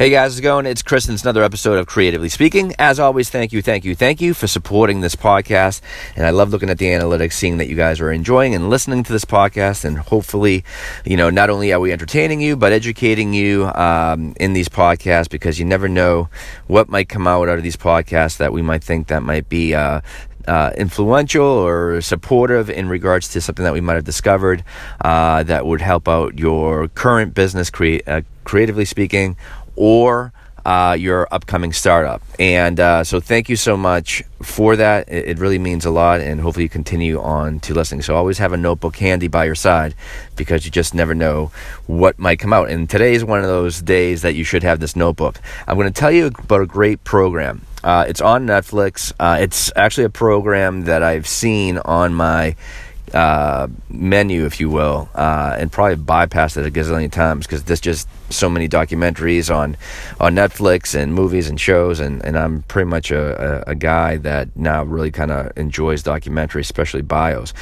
Hey guys, how's it going? It's Chris, and it's another episode of Creatively Speaking. As always, thank you, thank you, thank you for supporting this podcast. And I love looking at the analytics, seeing that you guys are enjoying and listening to this podcast. And hopefully, you know, not only are we entertaining you, but educating you um, in these podcasts because you never know what might come out out of these podcasts that we might think that might be uh, uh, influential or supportive in regards to something that we might have discovered uh, that would help out your current business, crea- uh, creatively speaking, or uh, your upcoming startup. And uh, so, thank you so much for that. It, it, really means a lot, and hopefully, you continue on to listening. So, always have a notebook handy by your side because you just never know what might come out. And today is one of those days that you should have this notebook. I'm going to tell you about a great program. Uh, it's on Netflix. Uh, it's actually a program that I've seen on my uh, menu, if you will, uh, and probably bypassed it a gazillion times because there's just so many documentaries on on Netflix and movies and shows, and, and I'm pretty much a, a, a guy that now really kind of enjoys documentaries, especially bios.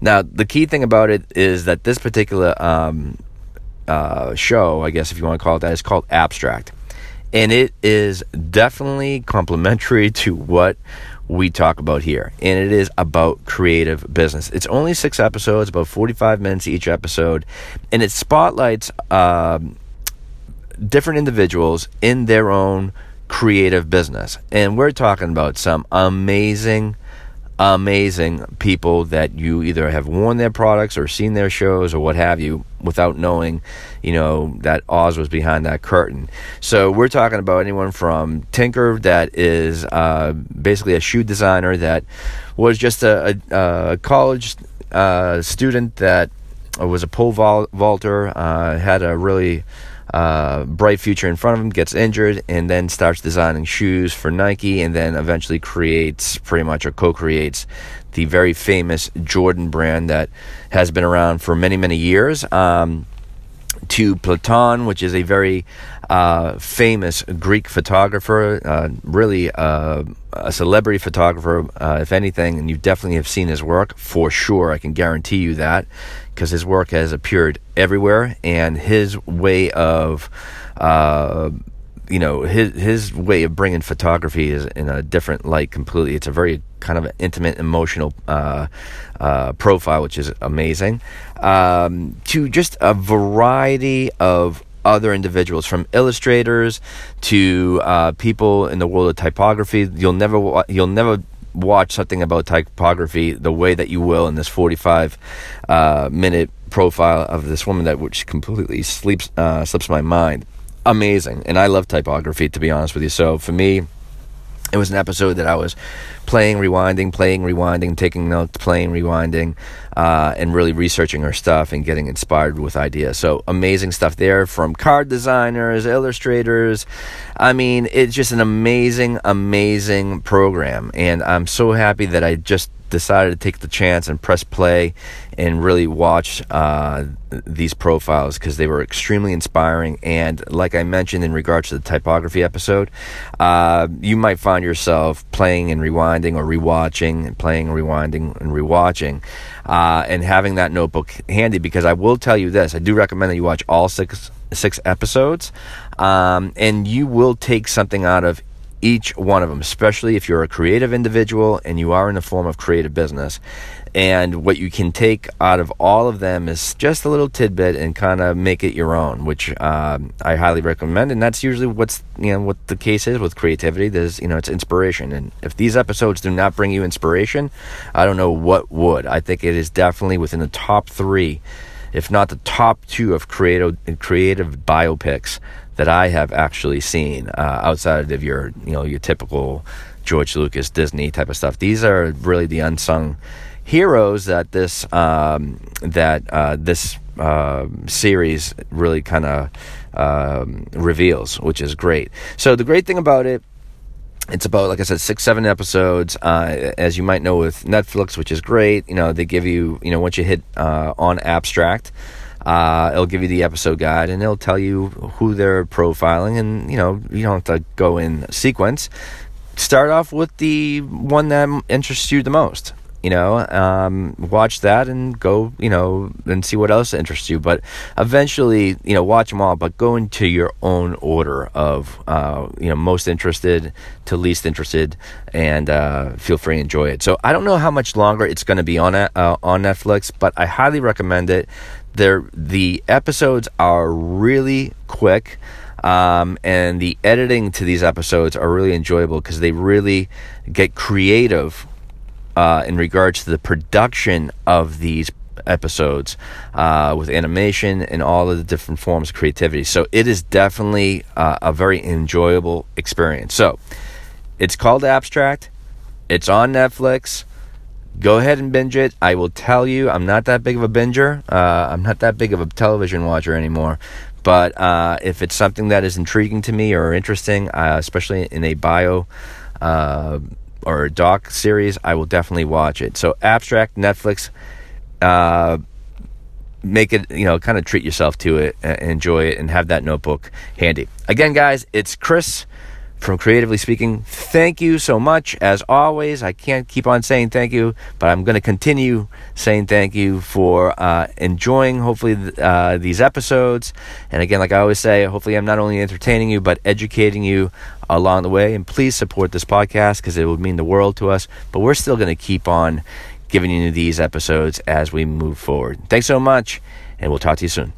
Now, the key thing about it is that this particular um, uh, show, I guess if you want to call it that, is called Abstract. And it is definitely complementary to what we talk about here. And it is about creative business. It's only six episodes, about 45 minutes each episode. And it spotlights um, different individuals in their own creative business. And we're talking about some amazing amazing people that you either have worn their products or seen their shows or what have you without knowing, you know, that Oz was behind that curtain. So we're talking about anyone from Tinker, that is uh, basically a shoe designer that was just a, a, a college uh, student that was a pole vaulter, uh, had a really uh, bright future in front of him, gets injured, and then starts designing shoes for Nike, and then eventually creates pretty much or co creates the very famous Jordan brand that has been around for many, many years. Um, to Platon, which is a very uh, famous Greek photographer, uh, really uh, a celebrity photographer, uh, if anything, and you definitely have seen his work for sure. I can guarantee you that because his work has appeared everywhere, and his way of uh, you know his his way of bringing photography is in a different light completely. It's a very kind of intimate, emotional uh, uh, profile, which is amazing. Um, to just a variety of other individuals, from illustrators to uh, people in the world of typography. You'll never you'll never watch something about typography the way that you will in this 45 uh, minute profile of this woman that which completely sleeps uh, slips my mind amazing. And I love typography, to be honest with you. So for me, it was an episode that I was playing, rewinding, playing, rewinding, taking notes, playing, rewinding, uh, and really researching her stuff and getting inspired with ideas. So amazing stuff there from card designers, illustrators. I mean, it's just an amazing, amazing program. And I'm so happy that I just decided to take the chance and press play and really watch uh, these profiles because they were extremely inspiring. And like I mentioned in regards to the typography episode, uh, you might find yourself playing and rewinding or rewatching and playing and rewinding and rewatching uh, and having that notebook handy because I will tell you this I do recommend that you watch all six six episodes um, and you will take something out of each one of them, especially if you're a creative individual and you are in the form of creative business. And what you can take out of all of them is just a little tidbit and kind of make it your own, which uh, I highly recommend. And that's usually what's you know what the case is with creativity. There's you know it's inspiration, and if these episodes do not bring you inspiration, I don't know what would. I think it is definitely within the top three, if not the top two of creative creative biopics that I have actually seen uh, outside of your you know your typical George Lucas Disney type of stuff. These are really the unsung heroes that this um, that uh, this uh, series really kind of um, reveals, which is great. So the great thing about it. It's about, like I said, six, seven episodes. Uh, as you might know with Netflix, which is great. You know, they give you, you know, once you hit uh, on abstract, uh, it'll give you the episode guide and it'll tell you who they're profiling, and you know you don't have to go in sequence. Start off with the one that interests you the most, you know, um, watch that and go, you know, and see what else interests you. But eventually, you know, watch them all, but go into your own order of, uh, you know, most interested to least interested, and uh, feel free to enjoy it. So I don't know how much longer it's going to be on uh, on Netflix, but I highly recommend it. They're, the episodes are really quick. Um, and the editing to these episodes are really enjoyable because they really get creative uh, in regards to the production of these episodes uh, with animation and all of the different forms of creativity. So it is definitely uh, a very enjoyable experience. So it's called Abstract. It's on Netflix. Go ahead and binge it. I will tell you, I'm not that big of a binger. Uh, I'm not that big of a television watcher anymore. But uh, if it's something that is intriguing to me or interesting, uh, especially in a bio uh, or doc series, I will definitely watch it. So, Abstract, Netflix, uh, make it, you know, kind of treat yourself to it, enjoy it, and have that notebook handy. Again, guys, it's Chris from Creatively Speaking. Thank you so much. As always, I can't keep on saying thank you, but I'm going to continue saying thank you for uh, enjoying, hopefully, uh, these episodes. And again, like I always say, hopefully, I'm not only entertaining you, but educating you along the way. And please support this podcast because it would mean the world to us. But we're still going to keep on giving you these episodes as we move forward. Thanks so much, and we'll talk to you soon.